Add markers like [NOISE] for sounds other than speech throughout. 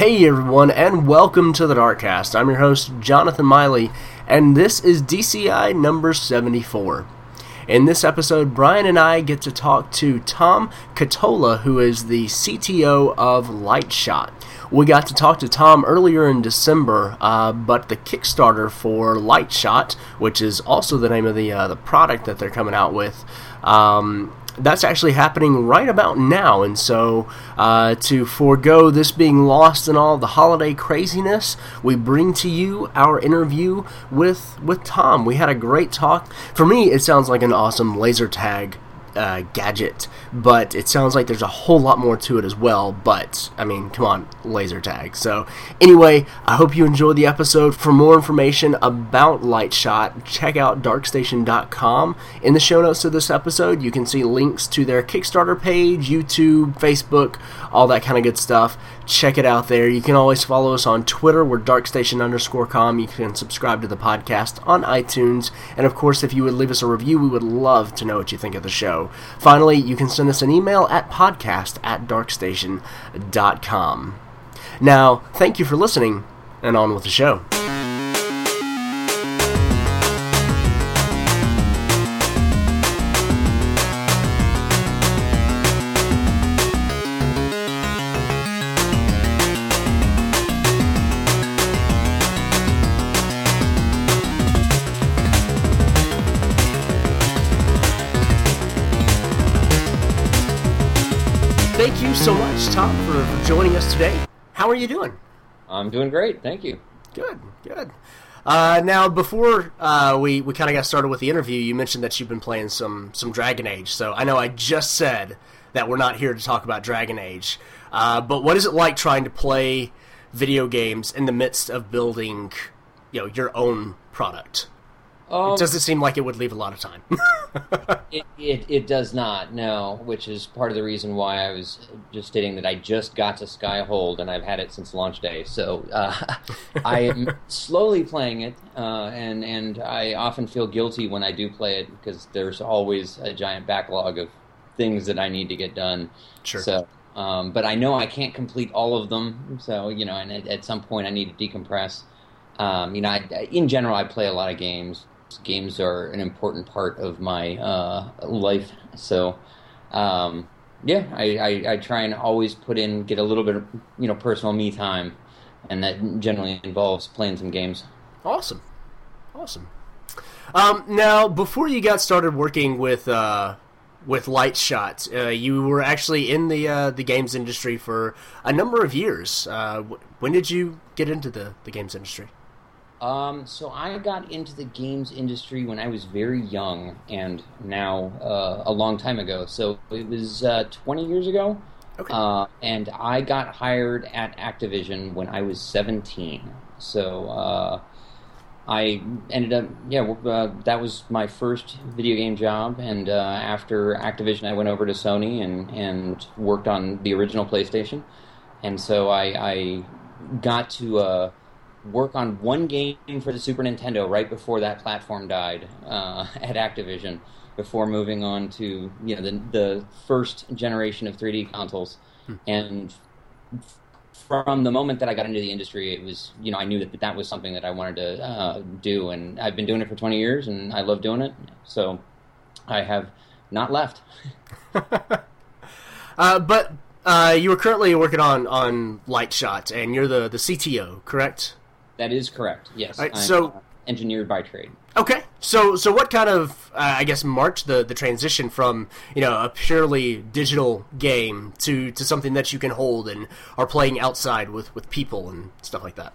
Hey everyone, and welcome to the Darkcast. I'm your host, Jonathan Miley, and this is DCI number 74. In this episode, Brian and I get to talk to Tom Catola, who is the CTO of Lightshot. We got to talk to Tom earlier in December, uh, but the Kickstarter for Lightshot, which is also the name of the uh, the product that they're coming out with, um, that's actually happening right about now. And so, uh, to forego this being lost in all the holiday craziness, we bring to you our interview with with Tom. We had a great talk. For me, it sounds like an awesome laser tag uh, gadget, but it sounds like there's a whole lot more to it as well. But I mean, come on, laser tag. So anyway, I hope you enjoyed the episode. For more information about Lightshot, check out darkstation.com. In the show notes to this episode, you can see links to their Kickstarter page, YouTube, Facebook, all that kind of good stuff. Check it out there. You can always follow us on Twitter. We're darkstation underscore com. You can subscribe to the podcast on iTunes. And of course, if you would leave us a review, we would love to know what you think of the show. Finally, you can send us an email at podcast at darkstation.com. Now, thank you for listening, and on with the show. Tom, for, for joining us today. How are you doing? I'm doing great, thank you. Good, good. Uh, now, before uh, we, we kind of got started with the interview, you mentioned that you've been playing some, some Dragon Age. So I know I just said that we're not here to talk about Dragon Age. Uh, but what is it like trying to play video games in the midst of building, you know, your own product? Um, it doesn't seem like it would leave a lot of time. [LAUGHS] it, it, it does not, no, which is part of the reason why I was just stating that I just got to Skyhold and I've had it since launch day. So uh, [LAUGHS] I am slowly playing it, uh, and, and I often feel guilty when I do play it because there's always a giant backlog of things that I need to get done. Sure. So, um, but I know I can't complete all of them, so, you know, and at, at some point I need to decompress. Um, you know, I, in general, I play a lot of games games are an important part of my uh, life. So, um, yeah, I, I, I, try and always put in, get a little bit of, you know, personal me time, and that generally involves playing some games. Awesome. Awesome. Um, now, before you got started working with, uh, with Lightshot, uh, you were actually in the, uh, the games industry for a number of years. Uh, when did you get into the, the games industry? Um, so I got into the games industry when I was very young, and now uh, a long time ago. So it was uh, 20 years ago. Okay. Uh, and I got hired at Activision when I was 17. So uh, I ended up, yeah, uh, that was my first video game job. And uh, after Activision, I went over to Sony and, and worked on the original PlayStation. And so I, I got to work on one game for the Super Nintendo right before that platform died uh, [LAUGHS] at Activision, before moving on to you know the the first generation of 3D consoles, hmm. and from the moment that I got into the industry, it was you know I knew that that was something that I wanted to uh, do, and I've been doing it for 20 years, and I love doing it, so I have not left. [LAUGHS] uh, but. Uh, you were currently working on, on Lightshot, and you're the, the CTO, correct? That is correct. Yes. Right, so uh, engineered by trade. Okay. So so what kind of uh, I guess marked the the transition from you know a purely digital game to to something that you can hold and are playing outside with with people and stuff like that.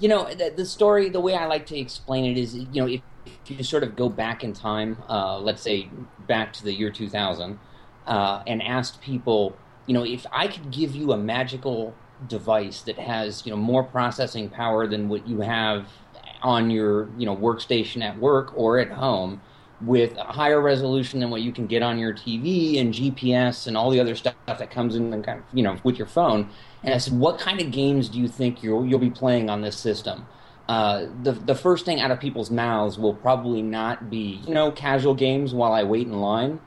You know the, the story. The way I like to explain it is you know if, if you sort of go back in time, uh, let's say back to the year 2000, uh, and asked people, you know, if I could give you a magical device that has you know more processing power than what you have on your you know workstation at work or at home with a higher resolution than what you can get on your TV and GPS and all the other stuff that comes in and kind of, you know with your phone. And I said, what kind of games do you think you'll you'll be playing on this system? Uh, the the first thing out of people's mouths will probably not be you know casual games while I wait in line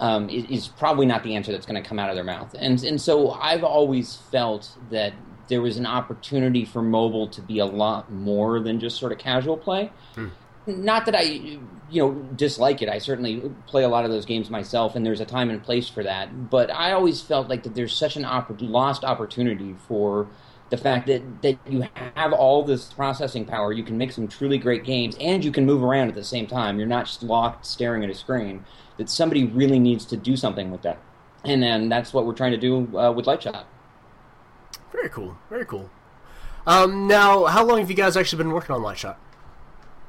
um, is, is, probably not the answer that's going to come out of their mouth. And and so I've always felt that there was an opportunity for mobile to be a lot more than just sort of casual play. Hmm. Not that I, you know, dislike it. I certainly play a lot of those games myself, and there's a time and place for that. But I always felt like that there's such an opp- lost opportunity for the fact that, that you have all this processing power, you can make some truly great games, and you can move around at the same time. You're not just locked staring at a screen. That somebody really needs to do something with that, and then that's what we're trying to do uh, with Lightshot. Very cool. Very cool. Um, now, how long have you guys actually been working on Lightshot?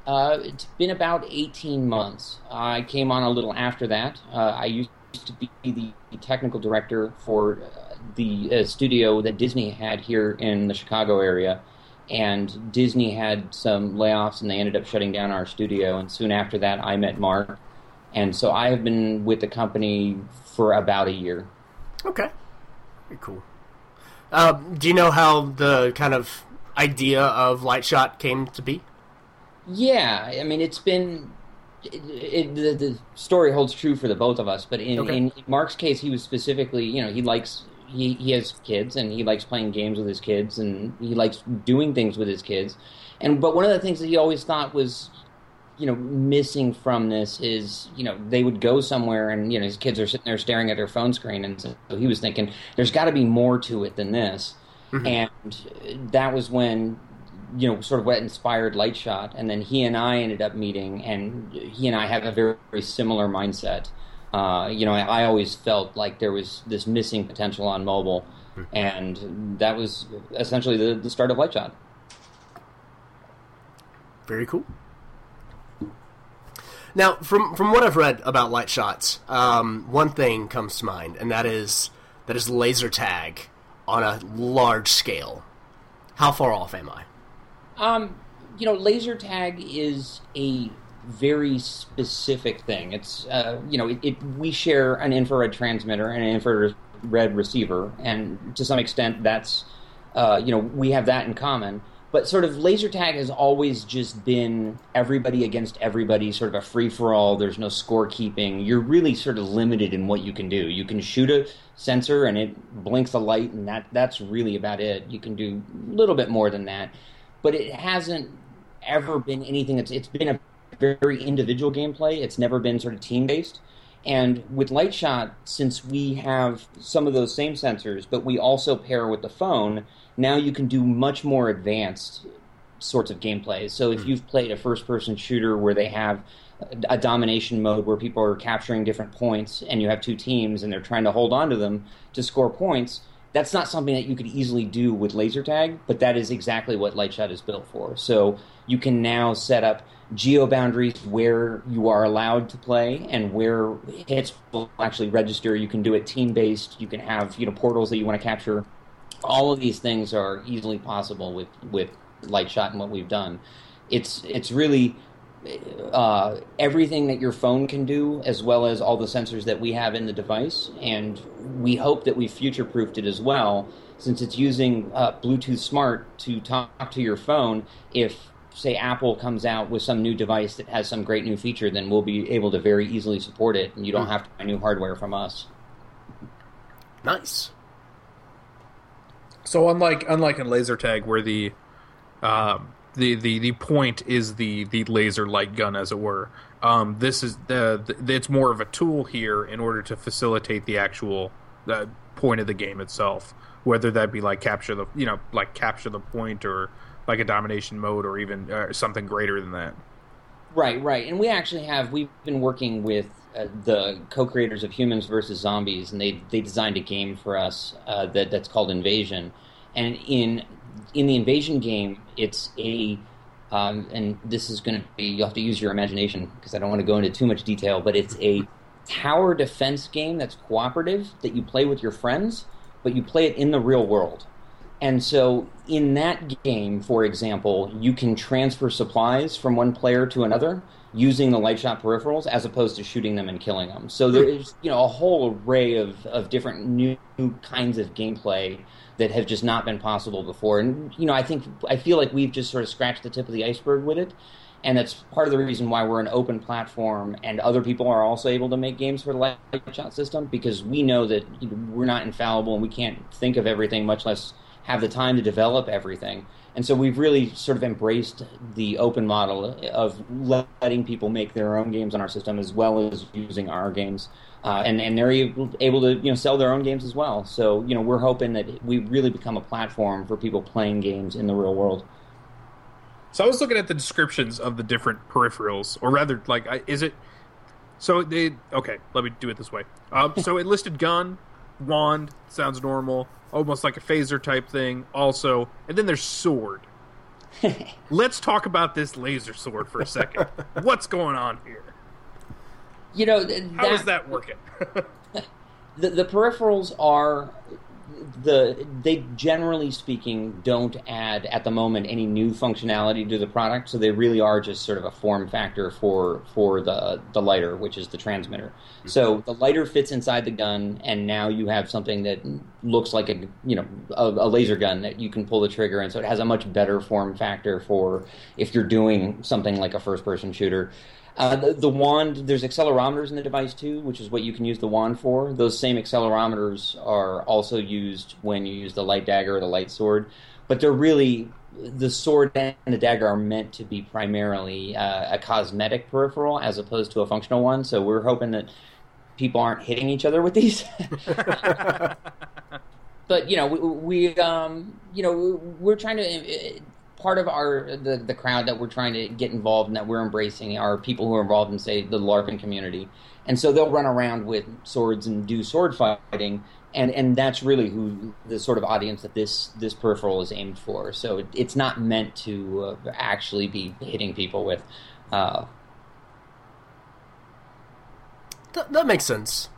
Uh, it's been about 18 months. I came on a little after that. Uh, I used to be the technical director for uh, the uh, studio that Disney had here in the Chicago area. And Disney had some layoffs and they ended up shutting down our studio. And soon after that, I met Mark. And so I have been with the company for about a year. Okay. Very cool. Uh, do you know how the kind of idea of Lightshot came to be? Yeah, I mean, it's been it, it, the, the, story holds true for the both of us, but in, okay. in, Mark's case, he was specifically, you know, he likes he, he has kids and he likes playing games with his kids and he likes doing things with his kids, and but one of the things that he always thought was, you know, missing from this is, you know, they would go somewhere and you know his kids are sitting there staring at their phone screen, and so he was thinking there's got to be more to it than this, mm-hmm. and that was when you know, sort of what inspired Lightshot, and then he and I ended up meeting, and he and I have a very, very similar mindset. Uh, you know, I, I, always felt like there was this missing potential on mobile, and that was essentially the, the start of Lightshot. Very cool. Now, from from what I've read about Lightshots, um, one thing comes to mind, and that is that is laser tag on a large scale. How far off am I? Um, you know, laser tag is a very specific thing. It's uh, you know, it, it, we share an infrared transmitter and an infrared receiver, and to some extent, that's uh, you know, we have that in common. But sort of laser tag has always just been everybody against everybody, sort of a free for all. There's no scorekeeping. You're really sort of limited in what you can do. You can shoot a sensor and it blinks a light, and that that's really about it. You can do a little bit more than that but it hasn't ever been anything that's it's been a very individual gameplay. It's never been sort of team based. And with Lightshot, since we have some of those same sensors, but we also pair with the phone, now you can do much more advanced sorts of gameplay. So if hmm. you've played a first person shooter where they have a domination mode where people are capturing different points and you have two teams and they're trying to hold on to them to score points, that's not something that you could easily do with laser tag, but that is exactly what Lightshot is built for. So you can now set up geo boundaries where you are allowed to play and where hits will actually register. You can do it team based. You can have you know portals that you want to capture. All of these things are easily possible with with Lightshot and what we've done. It's it's really uh, everything that your phone can do, as well as all the sensors that we have in the device. And we hope that we future proofed it as well, since it's using uh, Bluetooth Smart to talk to your phone. If, say, Apple comes out with some new device that has some great new feature, then we'll be able to very easily support it, and you don't hmm. have to buy new hardware from us. Nice. So unlike unlike in laser tag, where the um, the, the, the point is the, the laser light gun, as it were. Um, this is the, the, it's more of a tool here in order to facilitate the actual point of the game itself. Whether that be like capture the you know like capture the point or like a domination mode or even uh, something greater than that. Right, right, and we actually have we've been working with uh, the co-creators of Humans versus Zombies, and they they designed a game for us uh, that that's called Invasion, and in in the invasion game, it's a um, and this is going to be you'll have to use your imagination because I don't want to go into too much detail, but it's a tower defense game that's cooperative that you play with your friends, but you play it in the real world. And so in that game, for example, you can transfer supplies from one player to another using the Lightshot peripherals as opposed to shooting them and killing them. So there is, you know, a whole array of, of different new kinds of gameplay that have just not been possible before. And you know, I think I feel like we've just sort of scratched the tip of the iceberg with it. And that's part of the reason why we're an open platform, and other people are also able to make games for the light shot system because we know that we're not infallible and we can't think of everything, much less have the time to develop everything. And so we've really sort of embraced the open model of letting people make their own games on our system as well as using our games. Uh, and and they're able, able to you know sell their own games as well. So you know we're hoping that we really become a platform for people playing games in the real world. So I was looking at the descriptions of the different peripherals, or rather, like, is it? So they okay. Let me do it this way. Um, so it listed gun, wand, sounds normal, almost like a phaser type thing. Also, and then there's sword. [LAUGHS] Let's talk about this laser sword for a second. [LAUGHS] What's going on here? You know, how is that working? [LAUGHS] the, the peripherals are the they generally speaking don't add at the moment any new functionality to the product so they really are just sort of a form factor for for the the lighter which is the transmitter mm-hmm. so the lighter fits inside the gun and now you have something that looks like a you know a, a laser gun that you can pull the trigger and so it has a much better form factor for if you're doing something like a first person shooter uh, the, the, wand, there's accelerometers in the device too, which is what you can use the wand for. Those same accelerometers are also used when you use the light dagger or the light sword, but they're really the sword and the dagger are meant to be primarily uh, a cosmetic peripheral as opposed to a functional one. So we're hoping that people aren't hitting each other with these. [LAUGHS] [LAUGHS] but you know, we, we um, you know, we're trying to part of our the, the crowd that we're trying to get involved and that we're embracing are people who are involved in say the LARPing community, and so they'll run around with swords and do sword fighting, and and that's really who the sort of audience that this this peripheral is aimed for. So it, it's not meant to uh, actually be hitting people with. Uh, that, makes sense.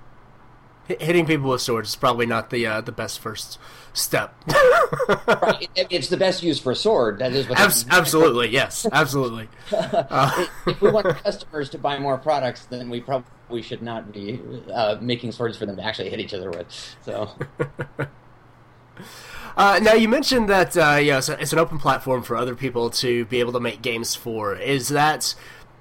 H- hitting people with swords is probably not the uh, the best first step. [LAUGHS] right. It's the best use for a sword. That is what. Abs- absolutely, yes, absolutely. [LAUGHS] Uh. if we want customers to buy more products, then we probably should not be uh, making swords for them to actually hit each other with. So. [LAUGHS] Uh, now you mentioned that uh, yeah, it's, it's, an open platform for other people to be able to make games for. Is that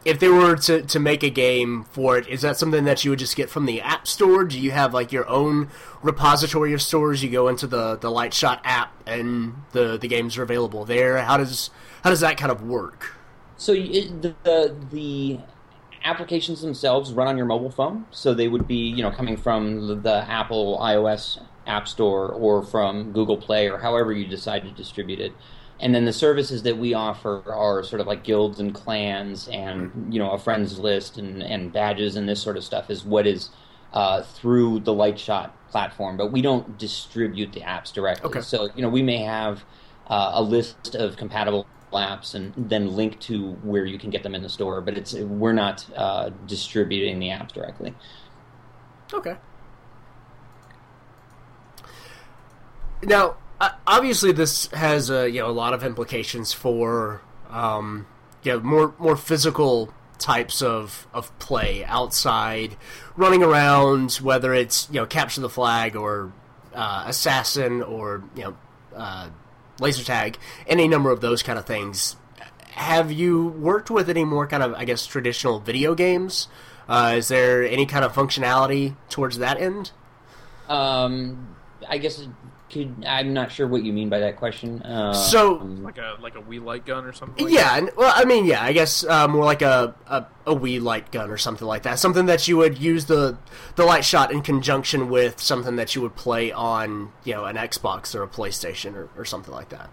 if they were to, to make a game for it, is that something that you would just get from the App Store? Do you have like your own repository of stores? You go into the, the Lightshot app and the, the games are available there. How does how does that kind of work? So it, the the applications themselves run on your mobile phone, so they would be you know coming from the Apple iOS App Store or from Google Play or however you decide to distribute it and then the services that we offer are sort of like guilds and clans and you know a friends list and, and badges and this sort of stuff is what is uh, through the lightshot platform but we don't distribute the apps directly. Okay. so you know we may have uh, a list of compatible apps and then link to where you can get them in the store but it's we're not uh, distributing the apps directly. Okay. Now obviously this has a you know a lot of implications for um, you know, more more physical types of, of play outside, running around, whether it's you know capture the flag or uh, assassin or you know uh, laser tag, any number of those kind of things. Have you worked with any more kind of I guess traditional video games? Uh, is there any kind of functionality towards that end? Um, I guess could, I'm not sure what you mean by that question. Uh, so, like a like a Wii light gun or something. Like yeah, well, I mean, yeah, I guess uh, more like a, a a Wii light gun or something like that. Something that you would use the the Lightshot in conjunction with something that you would play on, you know, an Xbox or a PlayStation or, or something like that.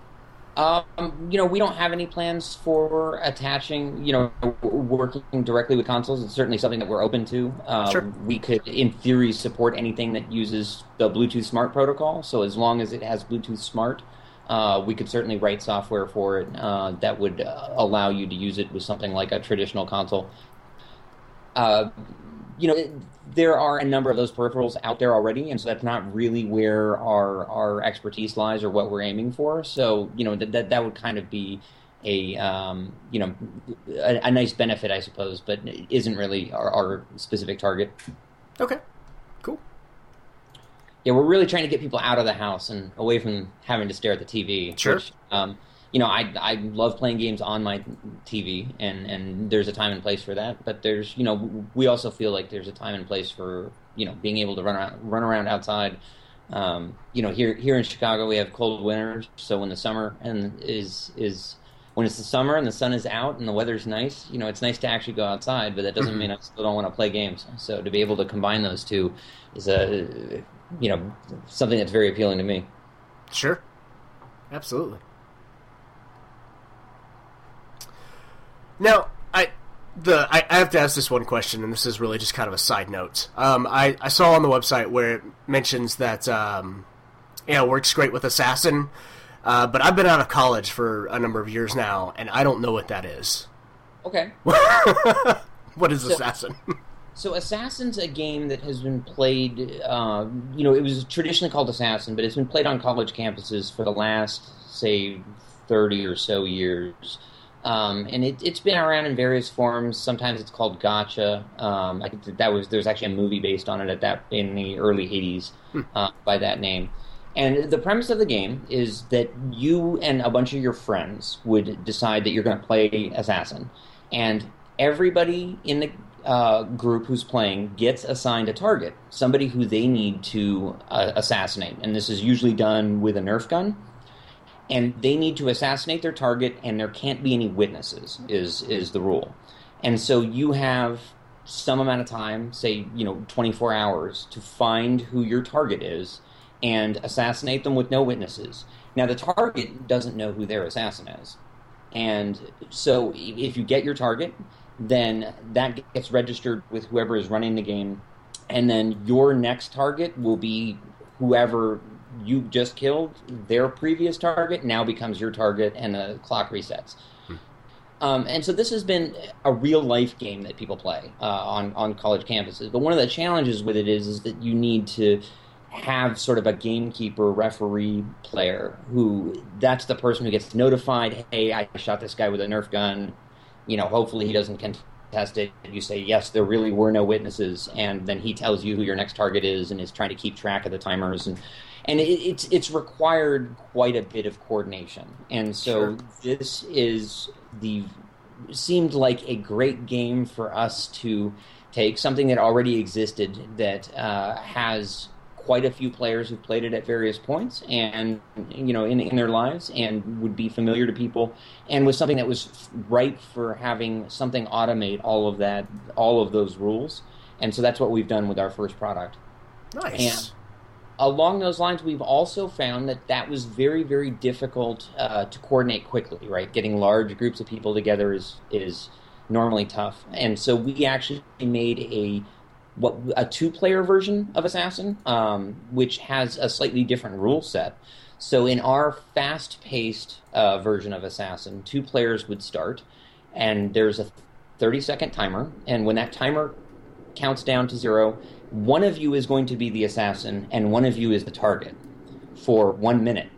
Um, you know, we don't have any plans for attaching, you know, working directly with consoles. It's certainly something that we're open to. Um, sure. We could, in theory, support anything that uses the Bluetooth Smart protocol. So as long as it has Bluetooth Smart, uh, we could certainly write software for it uh, that would uh, allow you to use it with something like a traditional console. Uh, you know, there are a number of those peripherals out there already, and so that's not really where our our expertise lies or what we're aiming for. So, you know, that that, that would kind of be a um, you know a, a, nice benefit, I suppose, but isn't really our, our specific target. Okay, cool. Yeah, we're really trying to get people out of the house and away from having to stare at the TV. Sure. Which, um, you know, I I love playing games on my TV, and and there's a time and place for that. But there's, you know, we also feel like there's a time and place for you know being able to run around, run around outside Um, you know, here here in Chicago we have cold winters, so when the summer and is is when it's the summer and the sun is out and the weather's nice, you know, it's nice to actually go outside, but that doesn't mean I still don't want to play games. So to be able to combine those two is a you know something that's very appealing to me. Sure. Absolutely. Now, I the I, I have to ask this one question, and this is really just kind of a side note. Um, I, I saw on the website where it mentions that um, you know works great with Assassin, uh, but I've been out of college for a number of years now, and I don't know what that is. Okay. [LAUGHS] what is So- Assassin? So Assassin's a game that has been played. Uh, you know, it was traditionally called Assassin, but it's been played on college campuses for the last, say, thirty or so years. Um, and it, it's been around in various forms. Sometimes it's called Gotcha. Um, I think that, that was there's actually a movie based on it at that in the early '80s uh, by that name. And the premise of the game is that you and a bunch of your friends would decide that you're going to play Assassin, and everybody in the uh, group who's playing gets assigned a target, somebody who they need to uh, assassinate. And this is usually done with a Nerf gun. And they need to assassinate their target, and there can't be any witnesses. Is is the rule? And so you have some amount of time, say you know 24 hours, to find who your target is and assassinate them with no witnesses. Now the target doesn't know who their assassin is. And so if you get your target, then that gets registered with whoever is running the game. And then your next target will be whoever you just killed, their previous target now becomes your target, and the clock resets. Um, and so this has been a real life game that people play uh, on on college campuses. But one of the challenges with it is is that you need to have sort of a gamekeeper referee player who that's the person who gets notified. Hey, I shot this guy with a Nerf gun. You know, hopefully he doesn't contest it. You say yes, there really were no witnesses, and then he tells you who your next target is and is trying to keep track of the timers and. And it, it's it's required quite a bit of coordination, and so Sure. this is the seemed like a great game for us to take something that already existed that uh, has quite a few players who've played it at various points and you know in, in their lives and would be familiar to people and was something that was ripe for having something automate all of that all of those rules and so that's what we've done with our first product Nice. Along those lines, we've also found that that was very, very difficult uh, to coordinate quickly. Right, getting large groups of people together is is normally tough, and so we actually made a what a two player version of Assassin, um, which has a slightly different rule set. So in our fast paced uh, version of Assassin, two players would start, and there's a 30 second timer, and when that timer counts down to zero, one of you is going to be the assassin and one of you is the target for one minute.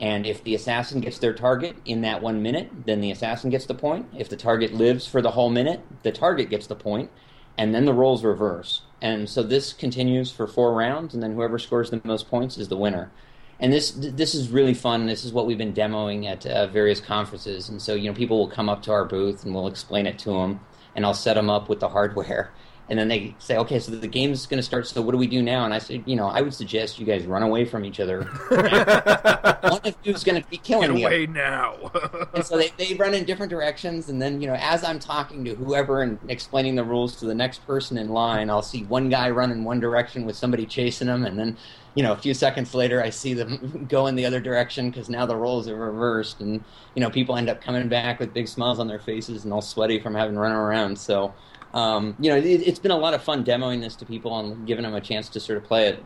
And if the assassin gets their target in that one minute, then the assassin gets the point. If the target lives for the whole minute, the target gets the point, and then the roles reverse. And so this continues for four rounds, and then whoever scores the most points is the winner. And this this is really fun. This is what we've been demoing at uh, various conferences. And so you know people will come up to our booth and we'll explain it to them, and I'll set them up with the hardware. And then they say, okay, so the game's going to start. So what do we do now? And I said, you know, I would suggest you guys run away from each other. [LAUGHS] One of you is going to be killing Get the away now. and so they, they run in different directions and then you know as i'm talking to whoever and explaining the rules to the next person in line i'll see one guy run in one direction with somebody chasing him and then you know a few seconds later i see them [LAUGHS] go in the other direction because now the roles are reversed and you know people end up coming back with big smiles on their faces and all sweaty from having run around so um, you know it, it's been a lot of fun demoing this to people and giving them a chance to sort of play it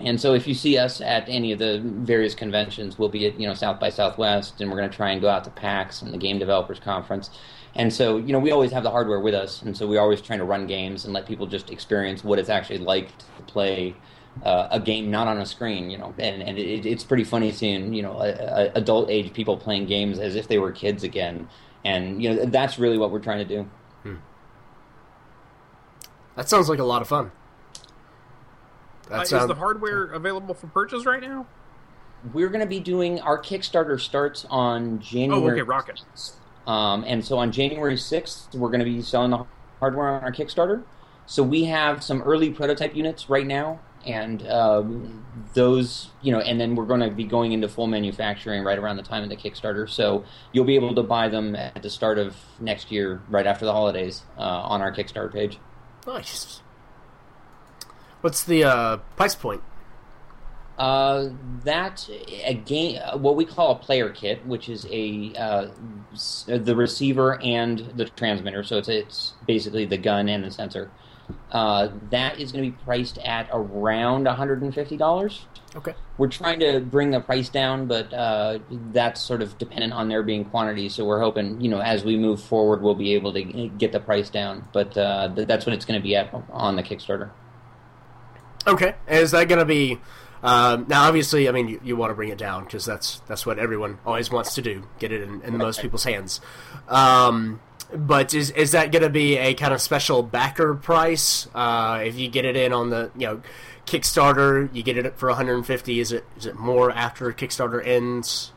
and so if you see us at any of the various conventions, we'll be at you know South by Southwest, and we're going to try and go out to PAX and the Game Developers Conference. And so you know we always have the hardware with us, and so we're always trying to run games and let people just experience what it's actually like to play uh, a game not on a screen. You know, and and it, it's pretty funny seeing you know a, a adult age people playing games as if they were kids again. And you know that's really what we're trying to do. That sounds like a lot of fun. Uh, That is sounds the hardware available for purchase right now? We're going to be doing our Kickstarter starts on January. Oh, okay, Rocket. Um, and so on January 6th, we're going to be selling the hardware on our Kickstarter. So we have some early prototype units right now and um, those you know, and then we're going to be going into full manufacturing right around the time of the Kickstarter. So you'll be able to buy them at the start of next year, right after the holidays, uh, on our Kickstarter page. Nice. What's the uh, price point? Uh, that a game, what we call a player kit, which is a uh, the receiver and the transmitter. So it's it's basically the gun and the sensor. Uh, that is going to be priced at around one hundred and fifty dollars. Okay. We're trying to bring the price down, but uh, that's sort of dependent on there being quantity. So we're hoping, you know, as we move forward, we'll be able to get the price down. But uh, th- that's what it's going to be at on the Kickstarter. Okay. Is that going to be? Um, now, obviously, I mean, you, you want to bring it down because that's that's what everyone always wants to do: get it in, in most people's hands. Um, but is is that going to be a kind of special backer price? Uh, if you get it in on the you know Kickstarter, you get it for 150. Is it is it more after Kickstarter ends?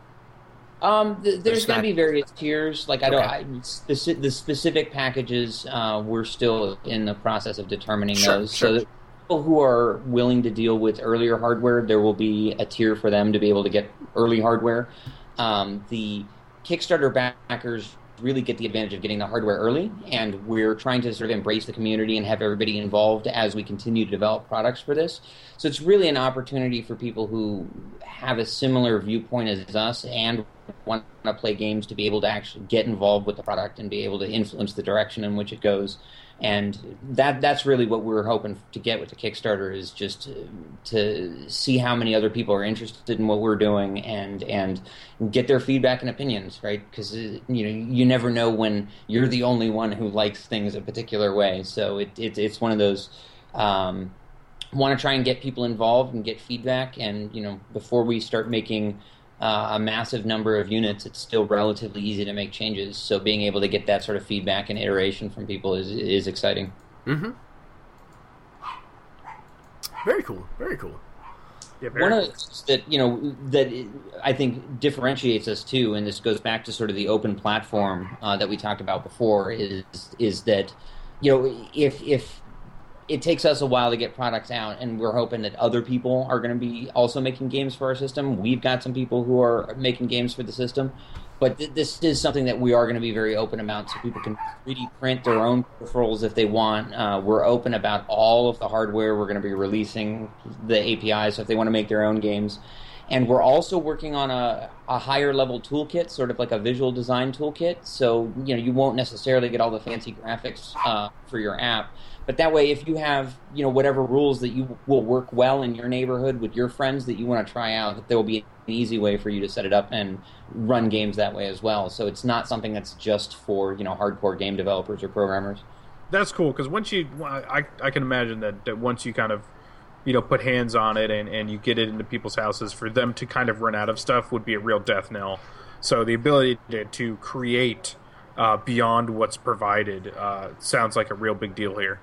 Um, th- there's going to be various tiers. Like I don't, Okay. I, speci- the specific packages, uh, we're still in the process of determining Sure, those. sure. So people who are willing to deal with earlier hardware, there will be a tier for them to be able to get early hardware. Um, the Kickstarter backers really get the advantage of getting the hardware early, and we're trying to sort of embrace the community and have everybody involved as we continue to develop products for this. So it's really an opportunity for people who have a similar viewpoint as us and want to play games to be able to actually get involved with the product and be able to influence the direction in which it goes. And that that's really what we're hoping to get with the Kickstarter is just to, see how many other people are interested in what we're doing and and get their feedback and opinions, right? Because you know you never know when you're the only one who likes things a particular way. So it, it it's one of those. Um, want to try and get people involved and get feedback. And you know, before we start making uh, a massive number of units, it's still relatively easy to make changes. So being able to get that sort of feedback and iteration from people is is exciting. Mm-hmm. Very cool. Very cool. Yeah, very One of the things that you know that I think differentiates us too, and this goes back to sort of the open platform uh, that we talked about before, is is that you know if if it takes us a while to get products out, and we're hoping that other people are going to be also making games for our system. We've got some people who are making games for the system, but th- this is something that we are going to be very open about, so people can 3D print their own peripherals if they want. Uh, we're open about all of the hardware. We're going to be releasing the APIs, so if they want to make their own games. And we're also working on a, a higher level toolkit, sort of like a visual design toolkit. So you know you won't necessarily get all the fancy graphics uh, for your app, but that way, if you have you know whatever rules that you will work well in your neighborhood with your friends that you want to try out, there will be an easy way for you to set it up and run games that way as well. So it's not something that's just for you know hardcore game developers or programmers. That's cool because once you, I, I can imagine that, that once you kind of, you know, put hands on it and, and you get it into people's houses, for them to kind of run out of stuff would be a real death knell. So the ability to, to create uh, beyond what's provided uh, sounds like a real big deal here.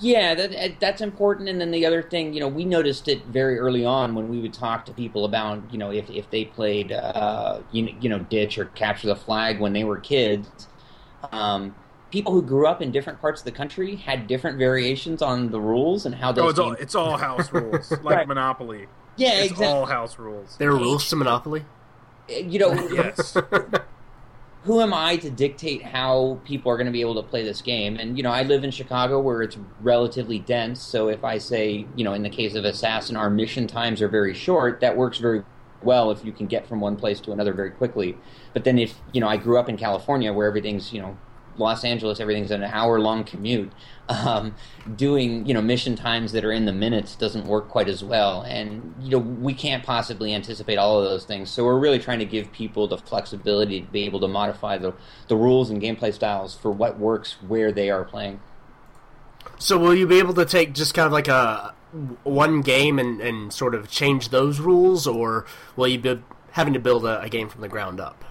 Yeah, that that's important. And then the other thing, you know, we noticed it very early on when we would talk to people about, you know, if if they played, uh, you, know- you know, ditch or capture the flag when they were kids. Um, people who grew up in different parts of the country had different variations on the rules and how those. Oh, it's all it's all house [LAUGHS] rules, like Right. Monopoly. yeah, It's exactly. all house rules. There are rules to Monopoly. You know, Yes. [LAUGHS] who am I to dictate how people are going to be able to play this game? And you know, I live in Chicago where it's relatively dense. So if I say, you know, in the case of Assassin, our mission times are very short, that works very well if you can get from one place to another very quickly. But then if you know, I grew up in California where everything's you know. Los Angeles, everything's an hour-long commute. Um, doing you know mission times that are in the minutes doesn't work quite as well, and you know we can't possibly anticipate all of those things. So we're really trying to give people the flexibility to be able to modify the the rules and gameplay styles for what works where they are playing. So will you be able to take just kind of like a one game and, and sort of change those rules, or will you be having to build a, a game from the ground up?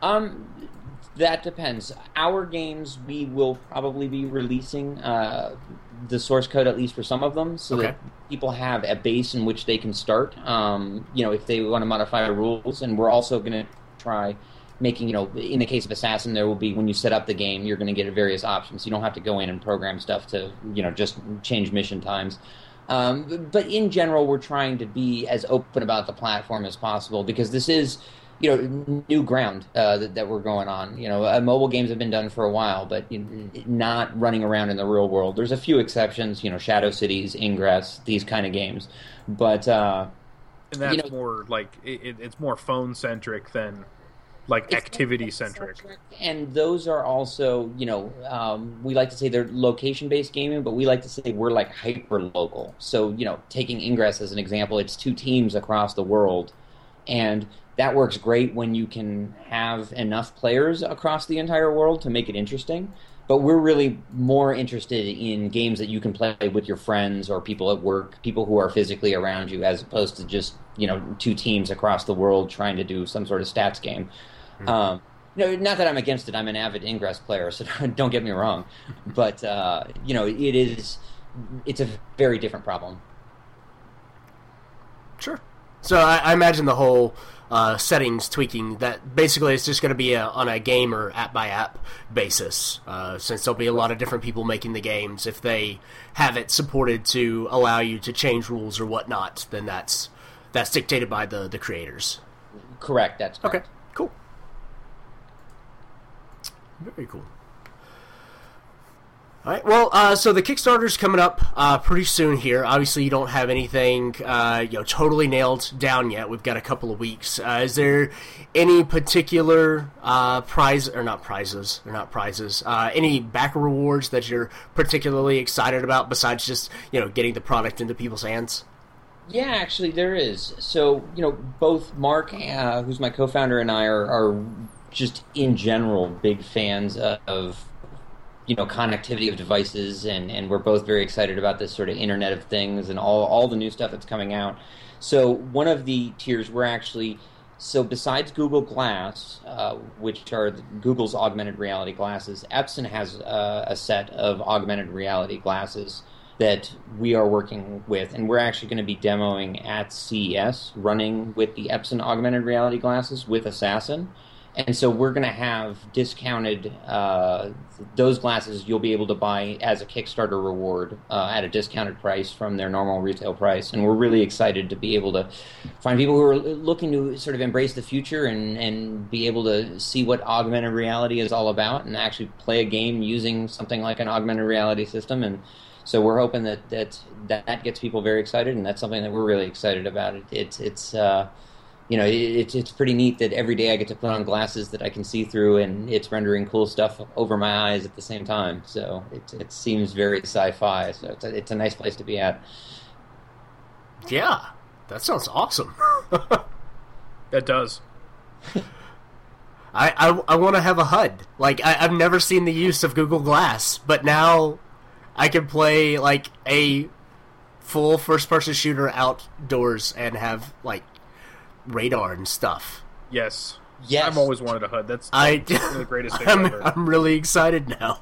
Um, that depends. Our games, we will probably be releasing uh, the source code at least for some of them, so Okay. that people have a base in which they can start. Um, you know, if they want to modify rules, and we're also going to try making. You know, in the case of Assassin, there will be when you set up the game, you're going to get various options. You don't have to go in and program stuff to you know just change mission times. Um, but in general, we're trying to be as open about the platform as possible because this is, you know, new ground uh, that, that, we're going on. You know, uh, mobile games have been done for a while, but you know, not running around in the real world. There's a few exceptions, you know, Shadow Cities, Ingress, these kind of games, but. Uh, and that's you know, more like it, it's more phone centric than like activity centric. And those are also, you know, um, we like to say they're location based gaming, but we like to say we're like hyper local. So, you know, taking Ingress as an example, it's two teams across the world. And that works great when you can have enough players across the entire world to make it interesting. But we're really more interested in games that you can play with your friends or people at work, people who are physically around you, as opposed to just, you know, two teams across the world trying to do some sort of stats game. Mm-hmm. Um, no, not that I'm against it. I'm an avid Ingress player, so [LAUGHS] don't get me wrong. But uh, you know, it is it's a very different problem. Sure. So I, I imagine the whole uh, settings tweaking that basically it's just going to be a, on a game or app by app basis. Uh, since there'll be a lot of different people making the games, if they have it supported to allow you to change rules or whatnot, then that's that's dictated by the the creators. Correct. That's correct. okay. Cool. Very cool. All right. Well, uh, so the Kickstarter's coming up uh, pretty soon here. Obviously, you don't have anything uh, you know totally nailed down yet. We've got a couple of weeks. Uh, is there any particular uh, prize or not prizes or not prizes? Uh, any backer rewards that you're particularly excited about besides just you know getting the product into people's hands? Yeah, actually, there is. So you know, both Mark, who's my co-founder, and I are, are just in general big fans of you know connectivity of devices and and we're both very excited about this sort of internet of things and all all the new stuff that's coming out. So one of the tiers we're actually so besides Google Glass, uh, which are Google's augmented reality glasses, Epson has uh, a set of augmented reality glasses that we are working with, and we're actually going to be demoing at CES, running with the Epson augmented reality glasses with Assassin and so we're going to have discounted uh, those glasses you'll be able to buy as a kickstarter reward uh, at a discounted price from their normal retail price. And we're really excited to be able to find people who are looking to sort of embrace the future and, and be able to see what augmented reality is all about and actually play a game using something like an augmented reality system. And so we're hoping that that, that gets people very excited and that's something that we're really excited about. It, it's it's uh, you know, it, it's pretty neat that every day I get to put on glasses that I can see through, and it's rendering cool stuff over my eyes at the same time. So it, it seems very sci-fi. So it's a, it's a nice place to be at. Yeah, that sounds awesome. [LAUGHS] that does. [LAUGHS] I, I, I want to have a HUD. Like I, I've never seen the use of Google Glass, but now I can play like a full first-person shooter outdoors and have like radar and stuff. Yes. Yes. I've always wanted a HUD. That's I, [LAUGHS] the greatest thing I'm, ever. I'm really excited now.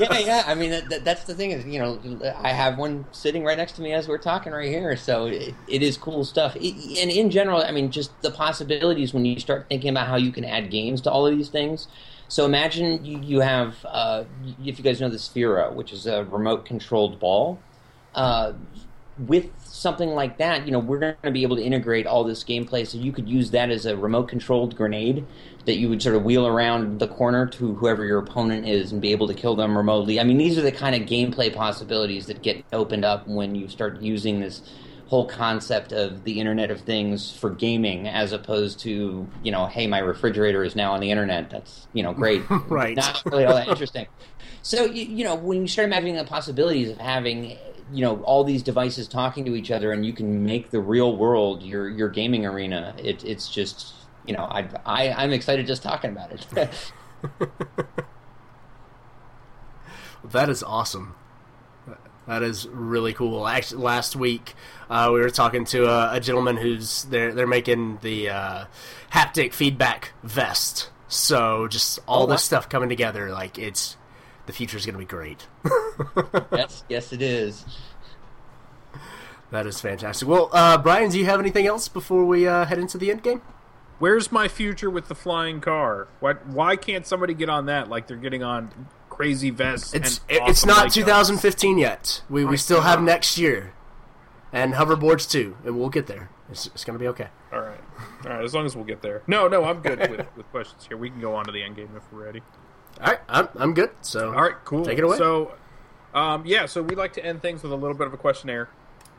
yeah, [LAUGHS] yeah. I mean, that, that's the thing is, you know, I have one sitting right next to me as we're talking right here, so it, it is cool stuff. It, and in general, I mean, just the possibilities when you start thinking about how you can add games to all of these things. So imagine you, you have, uh, if you guys know the Sphero, which is a remote controlled ball. Uh, with something like that, you know, we're going to be able to integrate all this gameplay so you could use that as a remote controlled grenade that you would sort of wheel around the corner to whoever your opponent is and be able to kill them remotely. I mean, these are the kind of gameplay possibilities that get opened up when you start using this whole concept of the Internet of Things for gaming as opposed to, you know, hey, my refrigerator is now on the internet. That's, you know, great. [LAUGHS] right. Not really all that interesting. So, you, you know, when you start imagining the possibilities of having you know all these devices talking to each other and you can make the real world your your gaming arena it, it's just you know I, I i'm excited just talking about it [LAUGHS] that is awesome that is really cool. Actually, last week uh, we were talking to a, a, gentleman who's they're they're making the uh, haptic feedback vest. So just all oh, this stuff coming together, like it's the future is going to be great. [LAUGHS] yes, yes, it is. That is fantastic. Well, uh, Brian, do you have anything else before we uh, head into the end game? Where's my future with the flying car? What? Why can't somebody get on that like they're getting on crazy vests? It's it's not 2015 yet. We we still have next year. and hoverboards too, and we'll get there. It's, it's going to be okay. All right, all right. As long as we'll get there. No, no, I'm good with, with questions here. We can go on to the end game if we're ready. All right, I'm, I'm good. So All right, cool. Take it away. So, um, yeah, so we like to end things with a little bit of a questionnaire.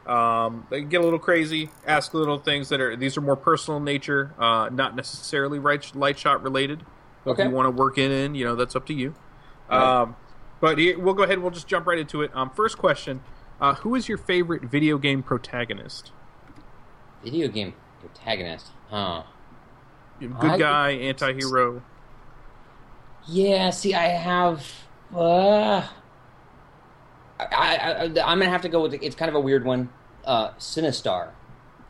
Um, they get a little crazy, ask little things that are these are more personal in nature, uh, not necessarily right, Lightshot related. Okay. If you want to work in, in, you know, that's up to you. Right. Um, but here, we'll go ahead. and We'll just jump right into it. Um, first question: uh, Who is your favorite video game protagonist? Video game protagonist, huh? Good I- guy, anti-hero. Yeah, see, I have. Uh, I, I'm gonna have to go with. It's kind of a weird one. Uh, Sinistar.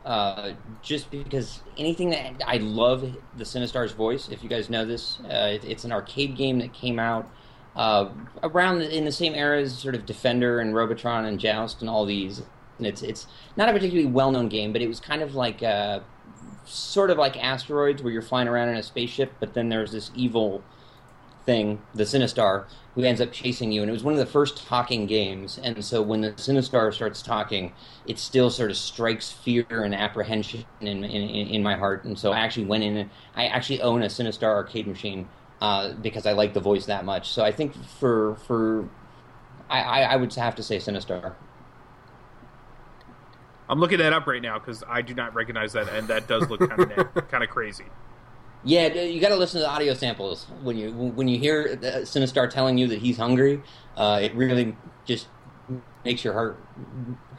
Uh, just because anything that I love the Sinistar's voice. If you guys know this, uh, it, it's an arcade game that came out uh, around the, in the same era as sort of Defender and Robotron and Joust and all these. And it's it's not a particularly well known game, but it was kind of like uh, sort of like Asteroids, where you're flying around in a spaceship, but then there's this evil thing, the Sinistar, who ends up chasing you. And it was one of the first talking games. And so when the Sinistar starts talking, it still sort of strikes fear and apprehension in, in, in my heart. And so I actually went in and I actually own a Sinistar arcade machine uh, because I like the voice that much. So I think for for I, I, I would have to say Sinistar. I'm looking that up right now because I do not recognize that, and that does look kind of [LAUGHS] kind of crazy. Yeah, you got to listen to the audio samples when you when you hear Sinistar telling you that he's hungry. Uh, it really just makes your heart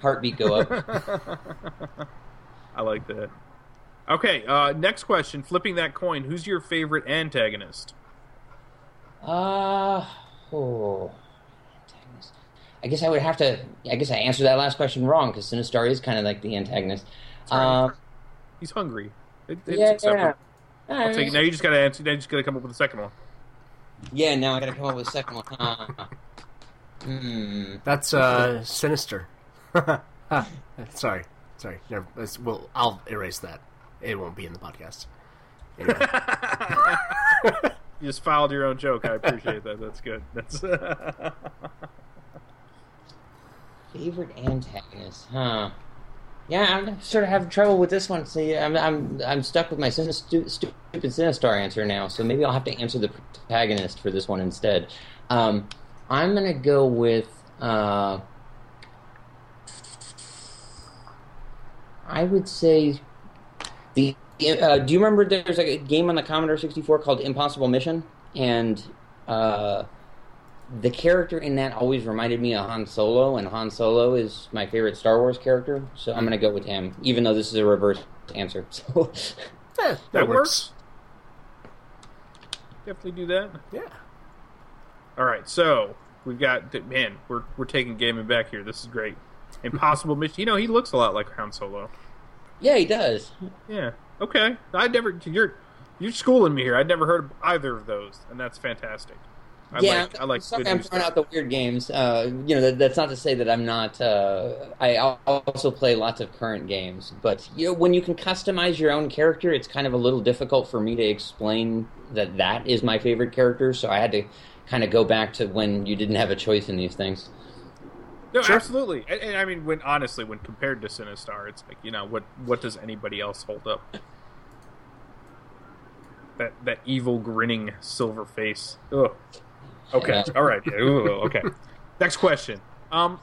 heartbeat go up. [LAUGHS] I like that. Okay, uh, next question. Flipping that coin, who's your favorite antagonist? Uh, oh, antagonist. I guess I would have to. I guess I answered that last question wrong because Sinistar is kind of like the antagonist. Um, He's hungry. It, it's yeah, acceptable. yeah. I'll take. Now you just gotta answer. Now you just gotta come up with a second one. Yeah, now I got to come up with a second one. Hmm. That's uh, sinister. [LAUGHS] sorry, sorry. Never, let's- well, I'll erase that. It won't be in the podcast. Anyway. [LAUGHS] You just filed your own joke. I appreciate that. That's good. That's [LAUGHS] Favorite antagonist, huh? Yeah, I'm sort of having trouble with this one. See, I'm I'm I'm stuck with my stupid Sinistar answer now. So maybe I'll have to answer the protagonist for this one instead. Um, I'm gonna go with. Uh, I would say the. Uh, do you remember there's like a game on the Commodore 64 called Impossible Mission, and uh, the character in that always reminded me of Han Solo, and Han Solo is my favorite Star Wars character, so I'm going to go with him, even though this is a reverse answer. [LAUGHS] So, Eh, that works. Definitely do that. Yeah. All right, so we've got man. We're we're taking gaming back here. This is great. Impossible mission. You know, he looks a lot like Han Solo. yeah, he does. Yeah. Okay. I never. You're you're schooling me here. I'd never heard of either of those, and that's fantastic. I yeah, like. I like. sorry, good I'm new throwing out the weird games. Uh, you know, that, that's not to say that I'm not. Uh, I also play lots of current games, but you know, when you can customize your own character, it's kind of a little difficult for me to explain that that is my favorite character. So I had to kind of go back to when you didn't have a choice in these things. No, Sure. absolutely. And, and I mean, when honestly, when compared to Sinistar, it's like you know what what does anybody else hold up? That that evil grinning silver face. Ugh. Okay. Yeah. All right. Yeah. Ooh, okay. [LAUGHS] Next question. Um,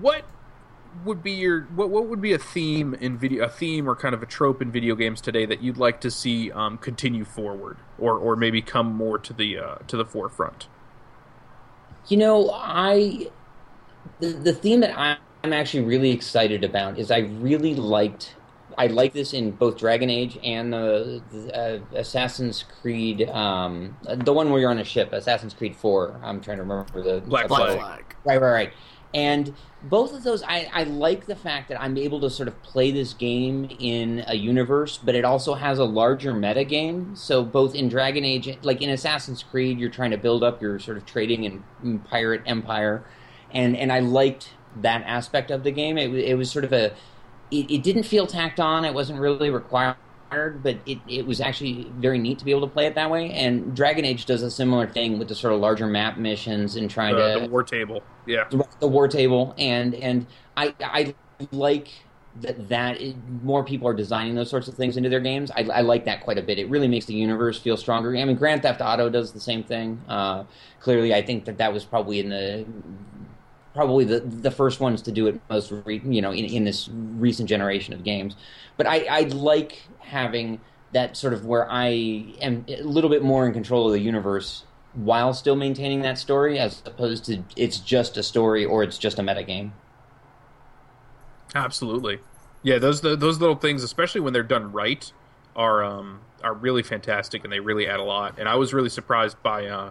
what would be your what what would be a theme in video a theme or kind of a trope in video games today that you'd like to see um, continue forward or or maybe come more to the uh, to the forefront? You know, I the, the theme that I- I'm actually really excited about is I really liked I like this in both Dragon Age and the, the uh, Assassin's Creed, um, the one where you're on a ship, Assassin's Creed Four. I'm trying to remember the Black Black Flag. flag. Right, right, right. And both of those, I, I like the fact that I'm able to sort of play this game in a universe, but it also has a larger meta game. So both in Dragon Age, like in Assassin's Creed, you're trying to build up your sort of trading and, and pirate empire, and and I liked that aspect of the game. It, it was sort of a, it, it didn't feel tacked on. It wasn't really required but it, it was actually very neat to be able to play it that way. And Dragon Age does a similar thing with the sort of larger map missions and trying the, to the war table. Yeah, the war table, and and I I like that that more people are designing those sorts of things into their games. I, I, like that quite a bit. It really makes the universe feel stronger. I mean, Grand Theft Auto does the same thing. Uh, clearly, I think that that was probably in the probably the the first ones to do it most re, you know in, in this recent generation of games. But I, I like having that sort of where I am a little bit more in control of the universe while still maintaining that story, as opposed to it's just a story or it's just a metagame. Absolutely, yeah. Those those little things, especially when they're done right, are um, are really fantastic and they really add a lot. And I was really surprised by uh,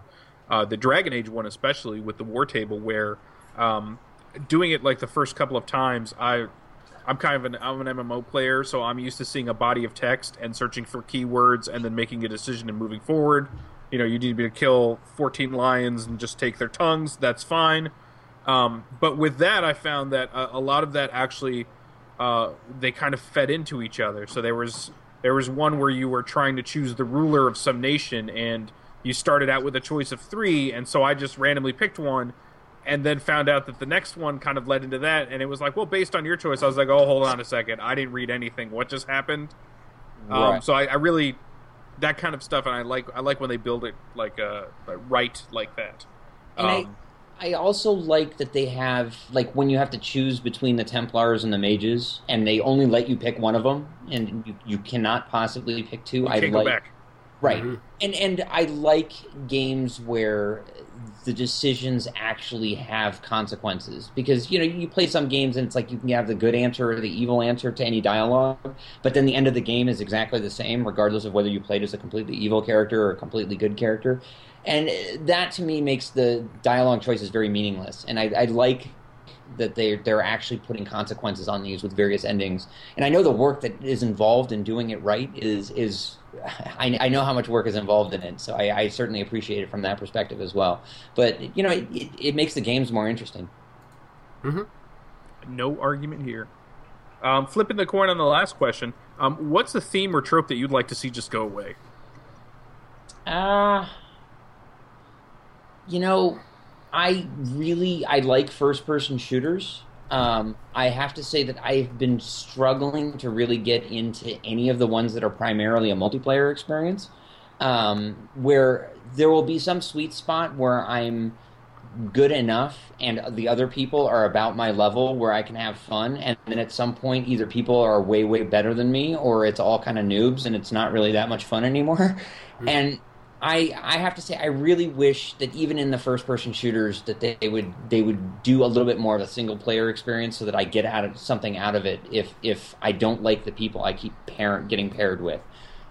uh, the Dragon Age one, especially with the War Table, where um, doing it like the first couple of times, I I'm kind of an I'm an MMO player, so I'm used to seeing a body of text and searching for keywords and then making a decision and moving forward. You know, you need to kill 14 lions and just take their tongues. That's fine. Um, but with that, I found that a, a lot of that actually uh, they kind of fed into each other. So there was there was one where you were trying to choose the ruler of some nation, and you started out with a choice of three, and so I just randomly picked one and then found out that the next one kind of led into that and it was like well based on your choice i was like oh hold on a second. I didn't read anything. What just happened? Um, right. um, so I, I, really that kind of stuff and i like i like when they build it like uh right like that. And um, I, I also like that they have like when you have to choose between the templars and the mages and they only let you pick one of them and you, you cannot possibly pick two i like right. Mm-hmm. and and i like games where the decisions actually have consequences because you know you play some games and it's like you can have the good answer or the evil answer to any dialogue but then the end of the game is exactly the same regardless of whether you played as a completely evil character or a completely good character. And that to me makes the dialogue choices very meaningless. And i, I like that they they're actually putting consequences on these with various endings and i know the work that is involved in doing it right is is I, I, know how much work is involved in it, so I, I, certainly appreciate it from that perspective as well. But you know, it, it, it makes the games more interesting. Mm-hmm. No argument here. Um, flipping the coin on the last question, um, what's the theme or trope that you'd like to see just go away? Ah, uh, you know, I really I like first person shooters. Um, I have to say that I've been struggling to really get into any of the ones that are primarily a multiplayer experience, um, where there will be some sweet spot where I'm good enough and the other people are about my level where I can have fun and then at some point either people are way way better than me or it's all kind of noobs and it's not really that much fun anymore mm-hmm. [LAUGHS] and I I have to say I really wish that even in the first person shooters that they would they would do a little bit more of a single player experience so that I get out of something out of it if if I don't like the people I keep parent getting paired with.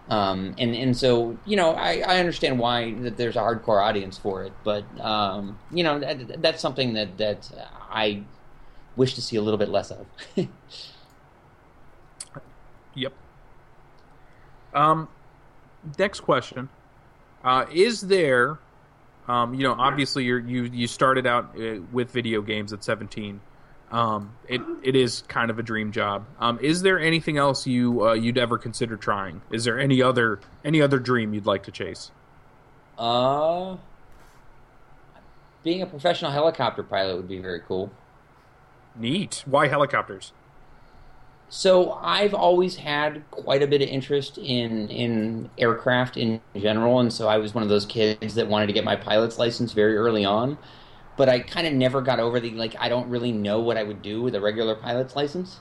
Um, and and so you know I, I understand why that there's a hardcore audience for it, but um, you know that, that's something that that I wish to see a little bit less of. [LAUGHS] yep. Um, next question. Uh, is there, um, you know, obviously you you you started out uh, with video games at 17. Um, it it is kind of a dream job. Um, is there anything else you uh, you'd ever consider trying? Is there any other any other dream you'd like to chase? Uh, being a professional helicopter pilot would be very cool. Neat. Why helicopters? So I've always had quite a bit of interest in in aircraft in general, and so I was one of those kids that wanted to get my pilot's license very early on. But I kind of never got over the like I don't really know what I would do with a regular pilot's license.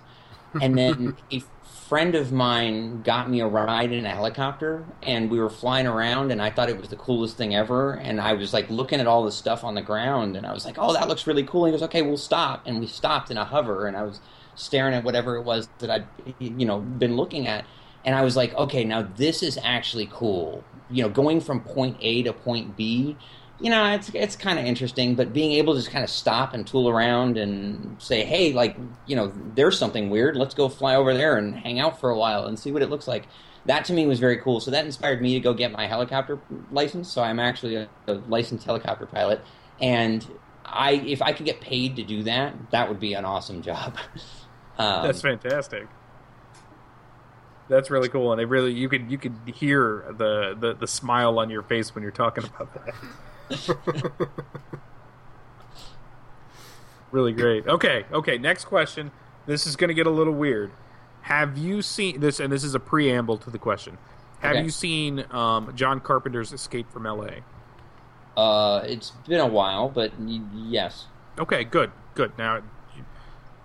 And then [LAUGHS] a friend of mine got me a ride in a helicopter, and we were flying around, and I thought it was the coolest thing ever. And I was like looking at all the stuff on the ground, and I was like, "Oh, that looks really cool." And he goes, "Okay, we'll stop," and we stopped in a hover, and I was staring at whatever it was that I'd you know been looking at, and I was like, okay, now this is actually cool. You know, going from point A to point B, you know, it's it's kind of interesting. But being able to just kind of stop and tool around and say, hey, like you know, there's something weird. Let's go fly over there and hang out for a while and see what it looks like. That to me was very cool. So that inspired me to go get my helicopter license. So I'm actually a, a licensed helicopter pilot, and I if I could get paid to do that, that would be an awesome job. [LAUGHS] Um, That's fantastic. That's really cool, and it really you could you could hear the, the, the smile on your face when you're talking about that. [LAUGHS] really great. Okay, okay. Next question. This is going to get a little weird. Have you seen this? And this is a preamble to the question. Have Okay. you seen um, John Carpenter's Escape from L.A.? Uh, it's been a while, but yes. Okay, good, good. Now,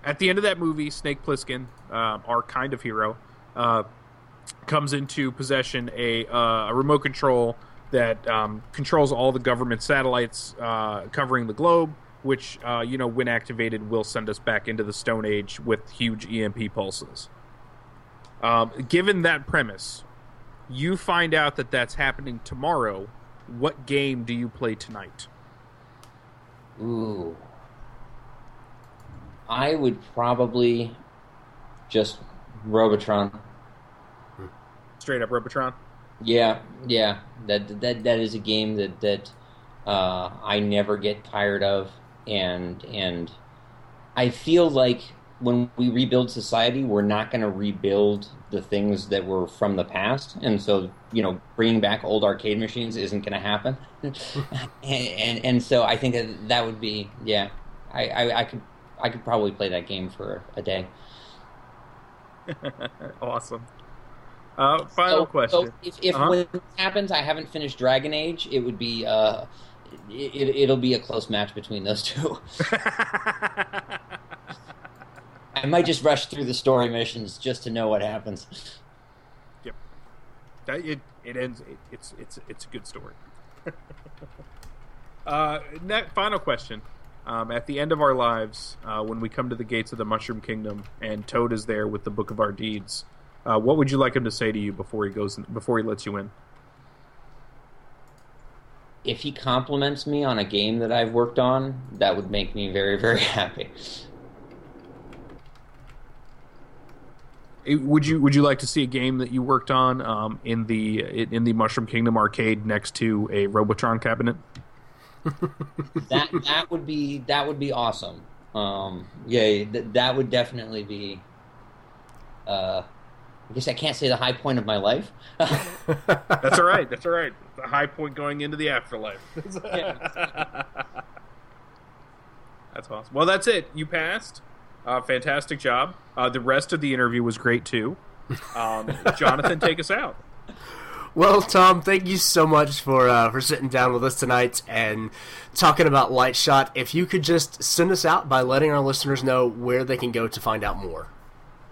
at the end of that movie, Snake Plissken, uh, our kind of hero, uh, comes into possession a, uh, a remote control that um, controls all the government satellites uh, covering the globe. Which, uh, you know, when activated, will send us back into the Stone Age with huge EMP pulses. Um, given that premise, you find out that that's happening tomorrow. What game do you play tonight? Ooh. I would probably just Robotron. Straight up Robotron. Yeah, yeah. That that that is a game that that uh, I never get tired of, and and I feel like when we rebuild society, we're not going to rebuild the things that were from the past, and so you know, bringing back old arcade machines isn't going to happen, [LAUGHS] and, and and so I think that that would be yeah. I, I, I could I could probably play that game for a day. [LAUGHS] awesome. Uh, final So- question. So if, if Uh-huh. when this happens, I haven't finished Dragon Age, it would be uh, it, it'll be a close match between those two. [LAUGHS] I might just rush through the story missions just to know what happens. yep. That, it it ends. It, it's it's it's a good story. [LAUGHS] uh, ne- final question. Um, at the end of our lives, uh, when we come to the gates of the Mushroom Kingdom and Toad is there with the Book of Our Deeds, uh, what would you like him to say to you before he goes before he lets you in? If he compliments me on a game that I've worked on, that would make me very very [LAUGHS] happy. Eh, Would you Would you like to see a game that you worked on um, in the in the Mushroom Kingdom arcade next to a Robotron cabinet? That that would be that would be awesome. Um, yeah, th- that would definitely be. Uh, I guess I can't say the high point of my life. [LAUGHS] That's all right. That's all right. The high point going into the afterlife. [LAUGHS] that's awesome. Well, that's it. You passed. Uh, fantastic job. Uh, the rest of the interview was great too. Um, Jonathan, take us out. [LAUGHS] Well, Tom, thank you so much for uh, for sitting down with us tonight and talking about Lightshot. If you could just send us out by letting our listeners know where they can go to find out more.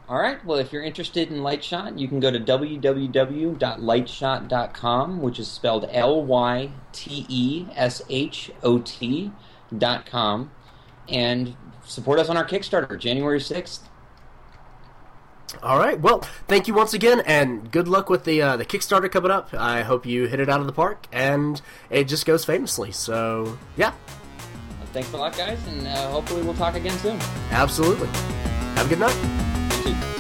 All right. Well, if you're interested in Lightshot, you can go to www.lightshot.com, which is spelled L Y T E S H O T dot com, and support us on our Kickstarter, January sixth. All right. Well, thank you once again, and good luck with the uh, the Kickstarter coming up. I hope you hit it out of the park, and it just goes famously. So, yeah, Thanks a lot, guys, and uh, hopefully we'll talk again soon. absolutely. Have a good night.